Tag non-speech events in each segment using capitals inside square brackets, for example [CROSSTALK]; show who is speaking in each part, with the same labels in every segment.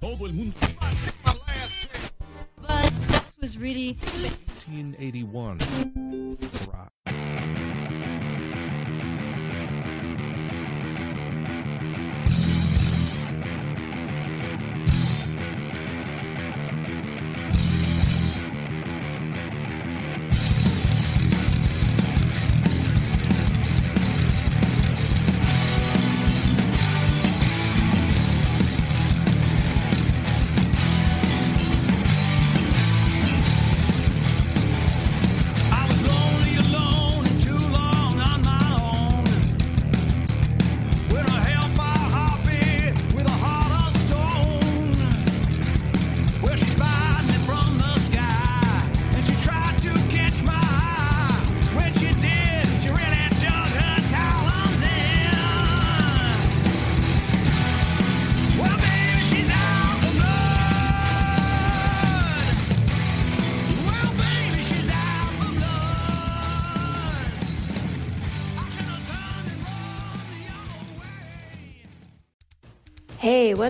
Speaker 1: Todo el mundo.
Speaker 2: But that was really
Speaker 1: 1981. Rock.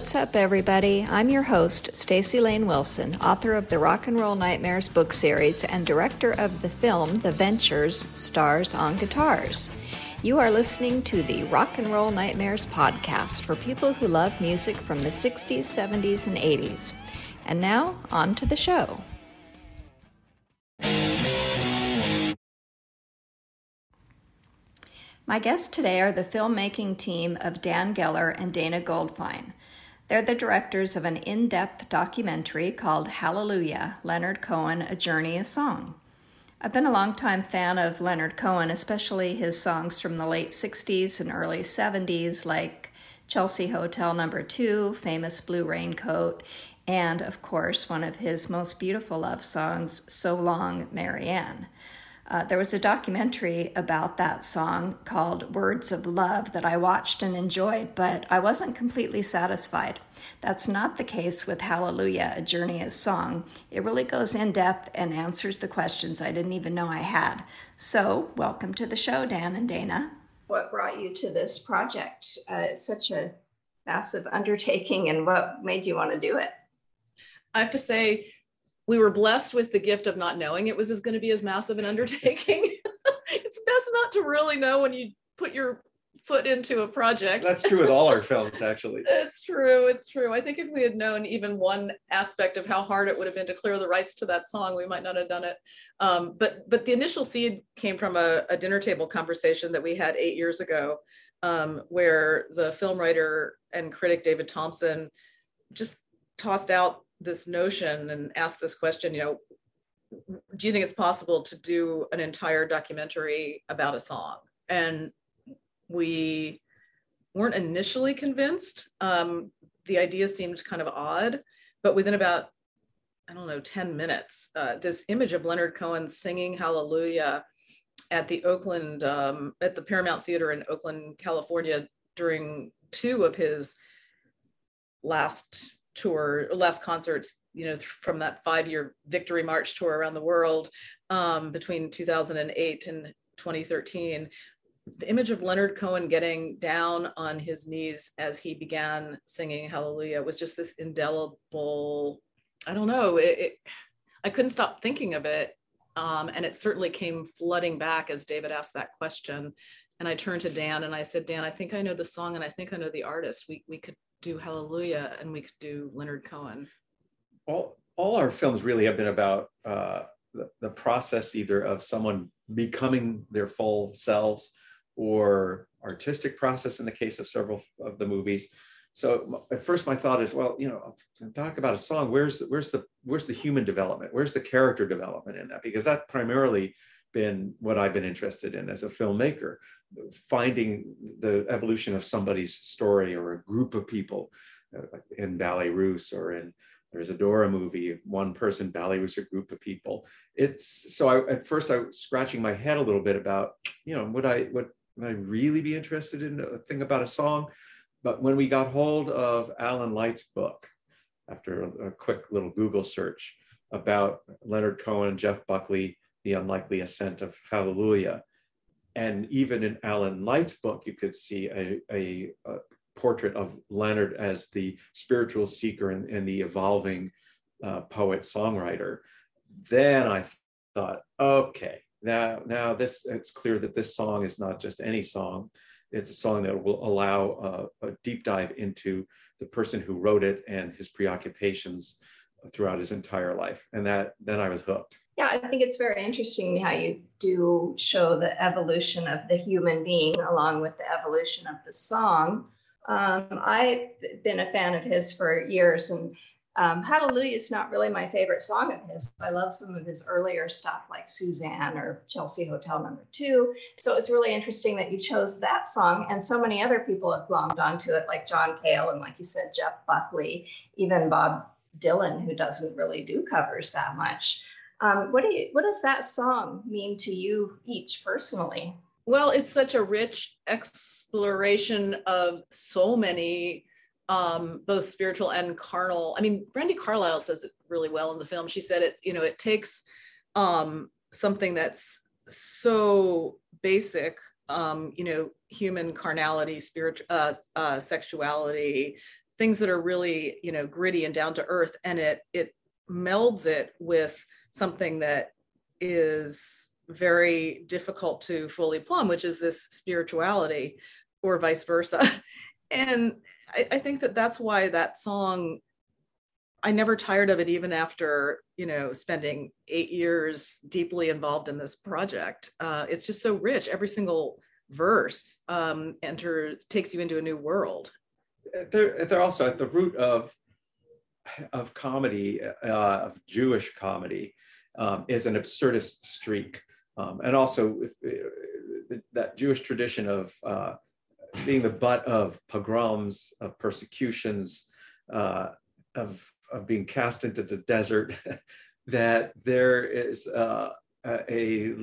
Speaker 3: What's up, everybody? I'm your host, Staci Layne Wilson, author of the Rock and Roll Nightmares book series and director of the film The Ventures Stars on Guitars. You are listening to the Rock and Roll Nightmares podcast for people who love music from the 60s, 70s, and 80s. And now, on to the show. My guests today are the filmmaking team of Dan Geller and Dayna Goldfine. They're the directors of an in depth documentary called Hallelujah Leonard Cohen, A Journey, a Song. I've been a longtime fan of Leonard Cohen, especially his songs from the late 60s and early 70s, like Chelsea Hotel Number Two, Famous Blue Raincoat, and of course, one of his most beautiful love songs, So Long, Marianne. Uh, there was a documentary about that song called Words of Love that I watched and enjoyed, but I wasn't completely satisfied. That's not the case with Hallelujah, A Journey as Song. It really goes in depth and answers the questions I didn't even know I had. So, welcome to the show, Dan and Dayna. What brought you to this project? Uh, it's such a massive undertaking, and what made you want to do it?
Speaker 4: I have to say, we were blessed with the gift of not knowing it was going to be as massive an undertaking. [LAUGHS] it's best not to really know when you put your foot into a project.
Speaker 5: That's true with all our [LAUGHS] films, actually.
Speaker 4: It's true. It's true. I think if we had known even one aspect of how hard it would have been to clear the rights to that song, we might not have done it. Um, but but the initial seed came from a, a dinner table conversation that we had eight years ago, um, where the film writer and critic David Thomson just tossed out this notion and asked this question. You know, do you think it's possible to do an entire documentary about a song? And we weren't initially convinced. Um, the idea seemed kind of odd, but within about, I don't know, 10 minutes, uh, this image of Leonard Cohen singing Hallelujah at the Oakland, um, at the Paramount Theater in Oakland, California during two of his last tour, last concerts, you know, from that five year victory march tour around the world um, between 2008 and 2013 the image of Leonard Cohen getting down on his knees as he began singing Hallelujah was just this indelible, I don't know, it, it, I couldn't stop thinking of it. Um, and it certainly came flooding back as David asked that question. And I turned to Dan and I said, Dan, I think I know the song and I think I know the artist. We, we could do Hallelujah and we could do Leonard Cohen.
Speaker 5: All, all our films really have been about uh, the, the process either of someone becoming their full selves or artistic process in the case of several of the movies. So at first my thought is, well, you know, talk about a song. Where's where's the where's the human development? Where's the character development in that? Because that primarily been what I've been interested in as a filmmaker, finding the evolution of somebody's story or a group of people uh, in Ballets Russes or in there's a Dora movie, one person, Ballet was a group of people. It's so I, at first I was scratching my head a little bit about, you know, would I, would, would I really be interested in a thing about a song? But when we got hold of Alan Light's book, after a, a quick little Google search about Leonard Cohen, Jeff Buckley, The Unlikely Ascent of Hallelujah, and even in Alan Light's book, you could see a, a, a portrait of Leonard as the spiritual seeker and, and the evolving uh, poet songwriter, then I thought, okay, now now this it's clear that this song is not just any song. It's a song that will allow uh, a deep dive into the person who wrote it and his preoccupations throughout his entire life. And that then I was hooked.
Speaker 6: Yeah, I think it's very interesting how you do show the evolution of the human being along with the evolution of the song. Um, I've been a fan of his for years, and um, Hallelujah is not really my favorite song of his. I love some of his earlier stuff like Suzanne or Chelsea Hotel Number Two. So it's really interesting that you chose that song, and so many other people have glommed onto it, like John Cale and, like you said, Jeff Buckley, even Bob Dylan, who doesn't really do covers that much. Um, what do you? What does that song mean to you each personally?
Speaker 4: Well, it's such a rich exploration of so many, um, both spiritual and carnal. I mean, Brandi Carlile says it really well in the film. She said it, you know, it takes um, something that's so basic, um, you know, human carnality, spiritual, uh, uh, sexuality, things that are really, you know, gritty and down to earth, and it it melds it with something that is very difficult to fully plumb, which is this spirituality, or vice versa. [LAUGHS] And I, I, think that that's why that song, I never tired of it, even after you know spending eight years deeply involved in this project. Uh, it's just so rich. Every single verse um, enters takes you into a new world.
Speaker 5: They're they're also at the root of of comedy, uh, of Jewish comedy, um, is an absurdist streak. Um, and also uh, that Jewish tradition of uh, being the butt of pogroms, of persecutions, uh, of, of being cast into the desert, [LAUGHS] that there is uh, a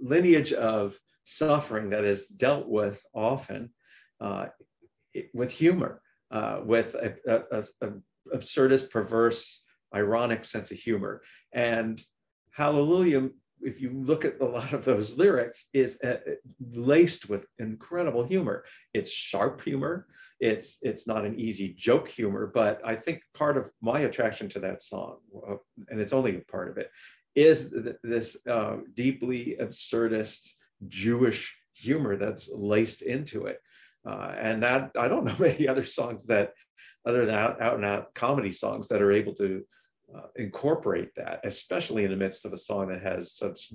Speaker 5: lineage of suffering that is dealt with often uh, with humor, uh, with a, a, a, absurdist, perverse, ironic sense of humor. And Hallelujah if you look at a lot of those lyrics, is uh, laced with incredible humor. It's sharp humor. It's it's not an easy joke humor, but I think part of my attraction to that song, uh, and it's only a part of it, is th- this uh, deeply absurdist Jewish humor that's laced into it. Uh, and that I don't know [LAUGHS] many other songs that, other than out, out and out comedy songs, that are able to uh, incorporate that, especially in the midst of a song that has such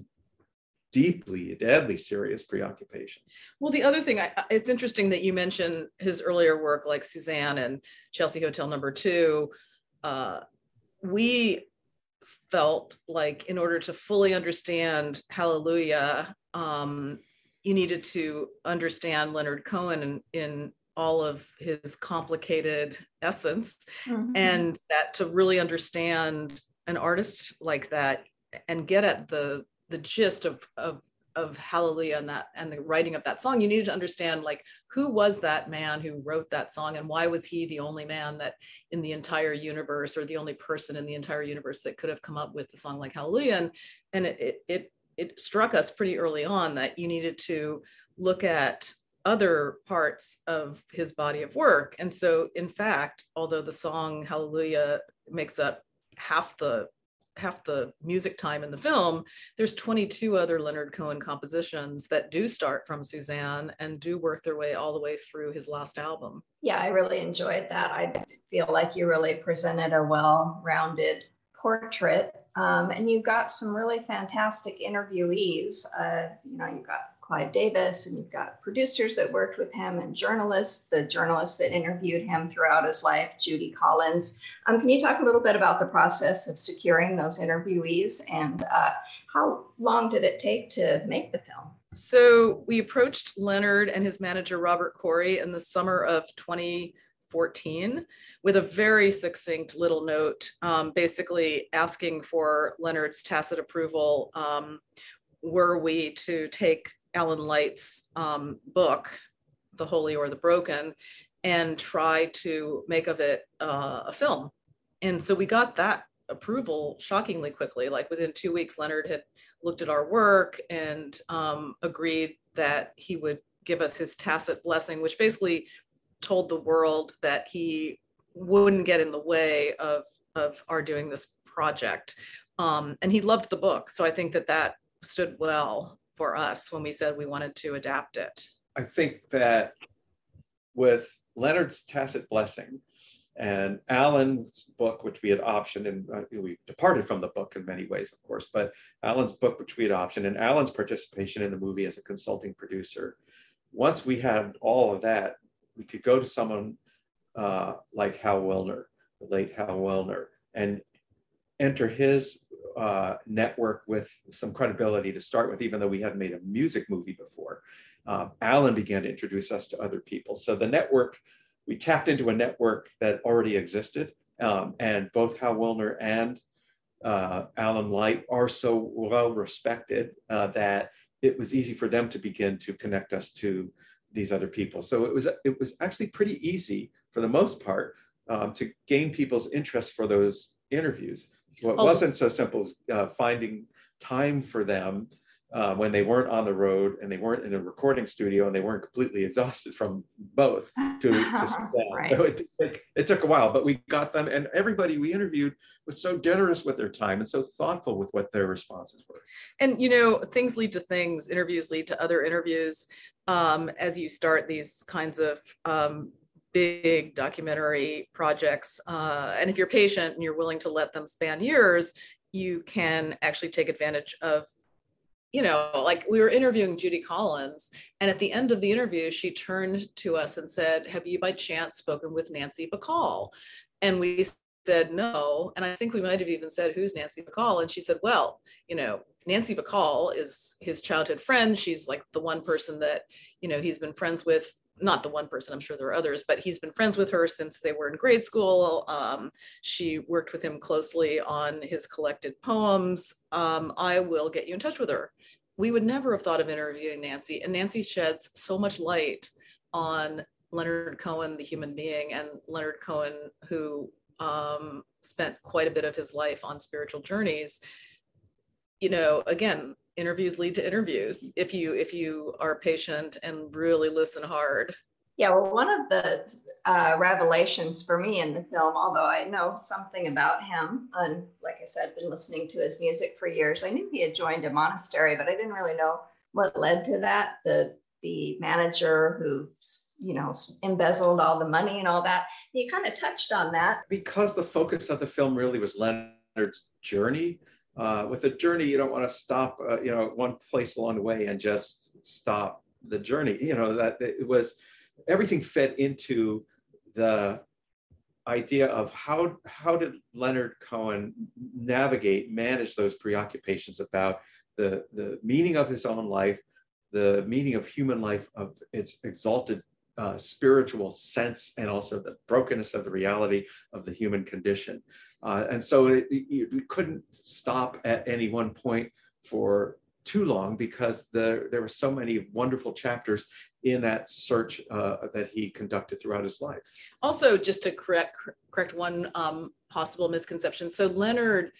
Speaker 5: deeply, deadly serious preoccupation.
Speaker 4: Well, the other thing, I, it's interesting that you mentioned his earlier work like Suzanne and Chelsea Hotel Number Two. Uh, we felt like in order to fully understand Hallelujah, um, you needed to understand Leonard Cohen in, in all of his complicated essence mm-hmm. and that to really understand an artist like that and get at the the gist of of of hallelujah and that and the writing of that song you needed to understand like who was that man who wrote that song and why was he the only man that in the entire universe or the only person in the entire universe that could have come up with a song like hallelujah and and it it it, it struck us pretty early on that you needed to look at other parts of his body of work. And so, in fact, although the song Hallelujah makes up half the half the music time in the film, there's 22 other Leonard Cohen compositions that do start from Suzanne and do work their way all the way through his last album.
Speaker 6: Yeah, I really enjoyed that. I feel like you really presented a well-rounded portrait, um, and you got some really fantastic interviewees. Uh, you know, you got Clive Davis, and you've got producers that worked with him and journalists, the journalists that interviewed him throughout his life, Judy Collins. Um, can you talk a little bit about the process of securing those interviewees and uh, how long did it take to make the film?
Speaker 4: So we approached Leonard and his manager, Robert Kory, in the summer of 2014 with a very succinct little note, um, basically asking for Leonard's tacit approval. Um, were we to take Alan Light's um, book, The Holy or the Broken, and try to make of it uh, a film. And so we got that approval shockingly quickly. Like within two weeks, Leonard had looked at our work and um, agreed that he would give us his tacit blessing, which basically told the world that he wouldn't get in the way of of our doing this project. Um, and he loved the book, so I think that that stood well for us when we said we wanted to adapt it.
Speaker 5: I think that with Leonard's tacit blessing and Alan's book, which we had optioned, and uh, we departed from the book in many ways, of course, but Alan's book, which we had optioned, and Alan's participation in the movie as a consulting producer. Once we had all of that, we could go to someone uh, like Hal Willner, the late Hal Willner, and enter his uh, network with some credibility to start with, even though we hadn't made a music movie before. Uh, Alan began to introduce us to other people. So the network, we tapped into a network that already existed. Um, and both Hal Willner and uh, Alan Light are so well respected uh, that it was easy for them to begin to connect us to these other people. So it was it was actually pretty easy for the most part um, to gain people's interest for those interviews. What
Speaker 4: Oh.
Speaker 5: wasn't so simple as uh, finding time for them uh, when they weren't on the road and they weren't in a recording studio and they weren't completely exhausted from both [LAUGHS] to, to.
Speaker 3: Right.
Speaker 5: So it, it, it took a while, but we got them and everybody we interviewed was so generous with their time and so thoughtful with what their responses were.
Speaker 4: and you know things lead to things interviews lead to other interviews um, as you start these kinds of um, big documentary projects uh, and if you're patient and you're willing to let them span years you can actually take advantage of you know like we were interviewing judy collins and at the end of the interview she turned to us and said have you by chance spoken with nancy bacal and we said no and i think we might have even said who's nancy bacal and she said well you know Nancy Bacal is his childhood friend. She's like the one person that, you know, he's been friends with, not the one person, I'm sure there are others, but he's been friends with her since they were in grade school. Um, she worked with him closely on his collected poems. Um, I will get you in touch with her. We would never have thought of interviewing Nancy, and Nancy sheds so much light on Leonard Cohen, the human being, and Leonard Cohen, who um, spent quite a bit of his life on spiritual journeys you know again interviews lead to interviews if you if you are patient and really listen hard
Speaker 3: Yeah, well, one of the uh, revelations for me in the film, although I know something about him, and like I said, been listening to his music for years. I knew he had joined a monastery, but I didn't really know what led to that. The the manager who you know embezzled all the money and all that. He kind of touched on that.
Speaker 5: because the focus of the film really was Leonard's journey. Uh, with a journey, you don't want to stop, uh, you know, one place along the way and just stop the journey. You know that it was everything fed into the idea of how how did Leonard Cohen navigate, manage those preoccupations about the the meaning of his own life, the meaning of human life, of its exalted uh, spiritual sense, and also the brokenness of the reality of the human condition. Uh, and so it, it- couldn't stop at any one point for too long because the, there were so many wonderful chapters in that search uh, that he conducted throughout his life.
Speaker 4: also just to correct correct one um, possible misconception so leonard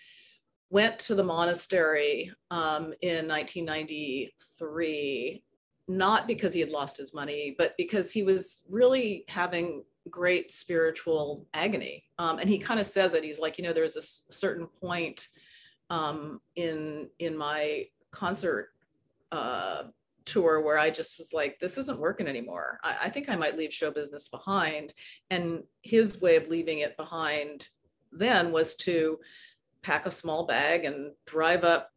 Speaker 4: went to the monastery um, in 1993 not because he had lost his money but because he was really having great spiritual agony um, and he kind of says it he's like you know there's a certain point um, in in my concert uh, tour where I just was like, this isn't working anymore. I, I think I might leave show business behind. And his way of leaving it behind then was to pack a small bag and drive up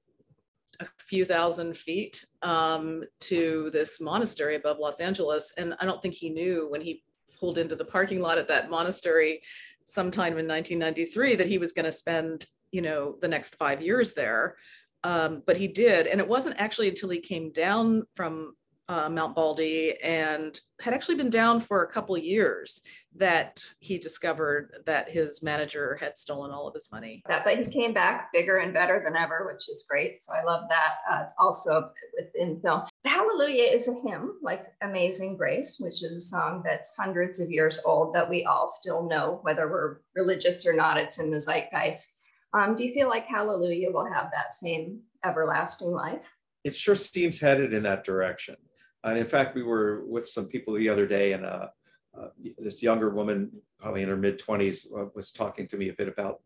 Speaker 4: a few thousand feet um, to this monastery above Los Angeles. And I don't think he knew when he pulled into the parking lot at that monastery sometime in 1993 that he was going to spend, you know, the next five years there. Um, but he did. And it wasn't actually until he came down from uh, Mount Baldy and had actually been down for a couple of years that he discovered that his manager had stolen all of his money.
Speaker 3: That, but he came back bigger and better than ever, which is great. So I love that. Uh, also within film, Hallelujah is a hymn like Amazing Grace, which is a song that's hundreds of years old that we all still know, whether we're religious or not. It's in the zeitgeist. Um, do you feel like Hallelujah will have that same everlasting life?
Speaker 5: It sure seems headed in that direction. And in fact, we were with some people the other day and a, uh, this younger woman, probably in her mid 20s, uh, was talking to me a bit about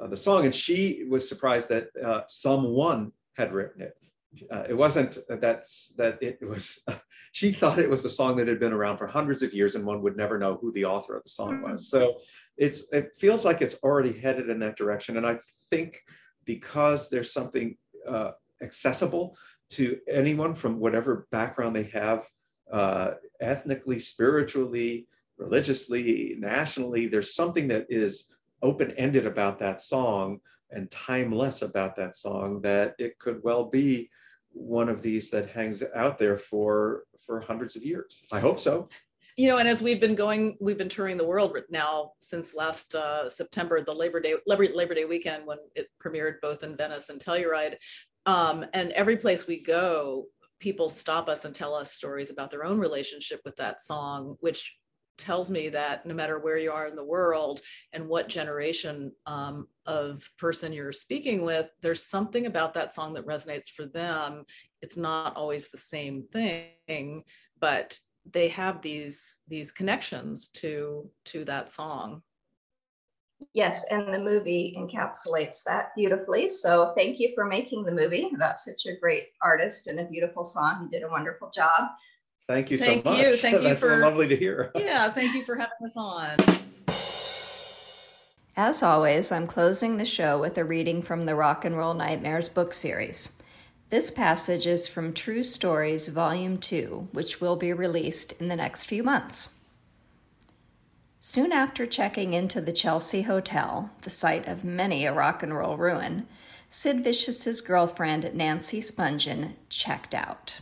Speaker 5: uh, the song, and she was surprised that uh, someone had written it. Uh, it wasn't that that it was. [LAUGHS] she thought it was a song that had been around for hundreds of years, and one would never know who the author of the song was. So it's it feels like it's already headed in that direction, and I think because there's something uh, accessible to anyone from whatever background they have, uh, ethnically, spiritually, religiously, nationally. There's something that is open ended about that song and timeless about that song that it could well be one of these that hangs out there for for hundreds of years. I hope so.
Speaker 4: You know, and as we've been going, we've been touring the world now since last uh, September, the Labor Day Labor, Labor Day weekend when it premiered both in Venice and Telluride. Um, and every place we go, people stop us and tell us stories about their own relationship with that song, which tells me that no matter where you are in the world and what generation um, of person you're speaking with, there's something about that song that resonates for them. It's not always the same thing, but they have these these connections to to that song.
Speaker 3: Yes, and the movie encapsulates that beautifully. So thank you for making the movie about such a great artist and a beautiful song. You did a wonderful job.
Speaker 5: Thank you so
Speaker 4: Thank
Speaker 5: much.
Speaker 4: you. Thank [LAUGHS] you
Speaker 5: That's
Speaker 4: for-
Speaker 5: lovely to hear.
Speaker 4: Yeah, thank you for having us on.
Speaker 3: As always, I'm closing the show with a reading from the Rock and Roll Nightmares book series. This passage is from True Stories, Volume 2, which will be released in the next few months. Soon after checking into the Chelsea Hotel, the site of many a rock and roll ruin, Sid Vicious's girlfriend, Nancy Spungen, checked out.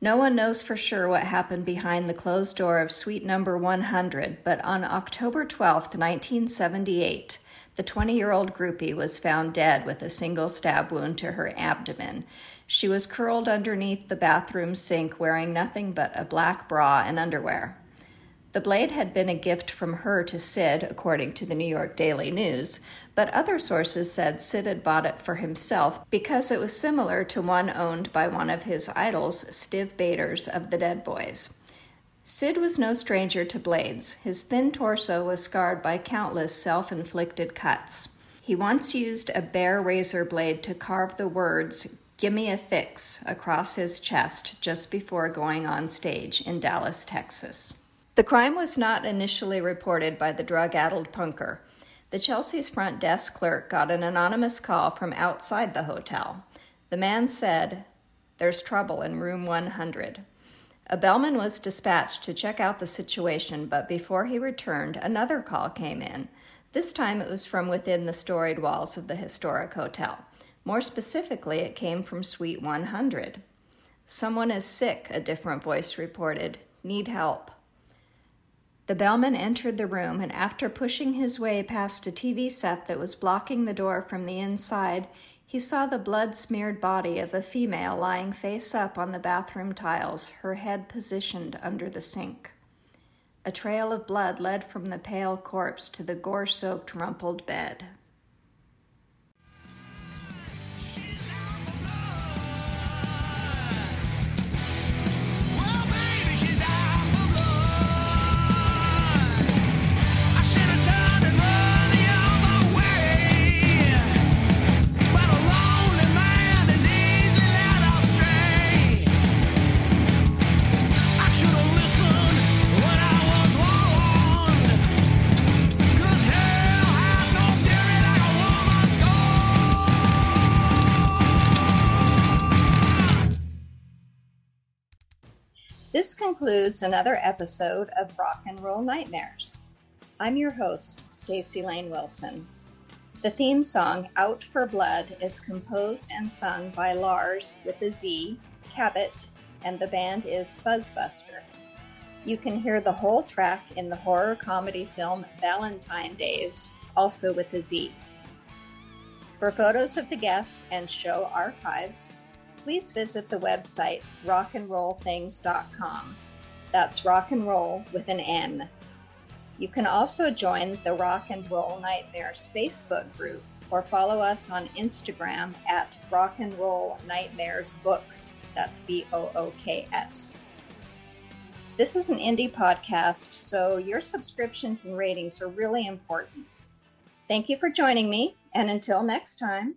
Speaker 3: No one knows for sure what happened behind the closed door of suite number 100, but on October 12, 1978, the 20 year old groupie was found dead with a single stab wound to her abdomen. She was curled underneath the bathroom sink wearing nothing but a black bra and underwear. The blade had been a gift from her to Sid, according to the New York Daily News, but other sources said Sid had bought it for himself because it was similar to one owned by one of his idols, Stiv Bators of the Dead Boys. Sid was no stranger to blades. His thin torso was scarred by countless self inflicted cuts. He once used a bare razor blade to carve the words, Gimme a fix, across his chest just before going on stage in Dallas, Texas. The crime was not initially reported by the drug addled punker. The Chelsea's front desk clerk got an anonymous call from outside the hotel. The man said, There's trouble in room 100. A bellman was dispatched to check out the situation, but before he returned, another call came in. This time it was from within the storied walls of the historic hotel. More specifically, it came from Suite 100. Someone is sick, a different voice reported. Need help. The bellman entered the room, and after pushing his way past a TV set that was blocking the door from the inside, he saw the blood smeared body of a female lying face up on the bathroom tiles, her head positioned under the sink. A trail of blood led from the pale corpse to the gore soaked, rumpled bed. Concludes another episode of Rock and Roll Nightmares. I'm your host, Staci Layne Wilson. The theme song Out for Blood is composed and sung by Lars with a Z, Cabot, and the band is Fuzzbuster. You can hear the whole track in the horror comedy film Valentine Dayz, also with a Z. For photos of the guests and show archives, please visit the website rockandrollthings.com. That's rock and roll with an N. You can also join the Rock and Roll Nightmares Facebook group or follow us on Instagram at Rock and Roll Nightmares Books. That's B O O K S.
Speaker 6: This is an indie podcast, so your subscriptions and ratings are really important. Thank you for joining me, and until next time.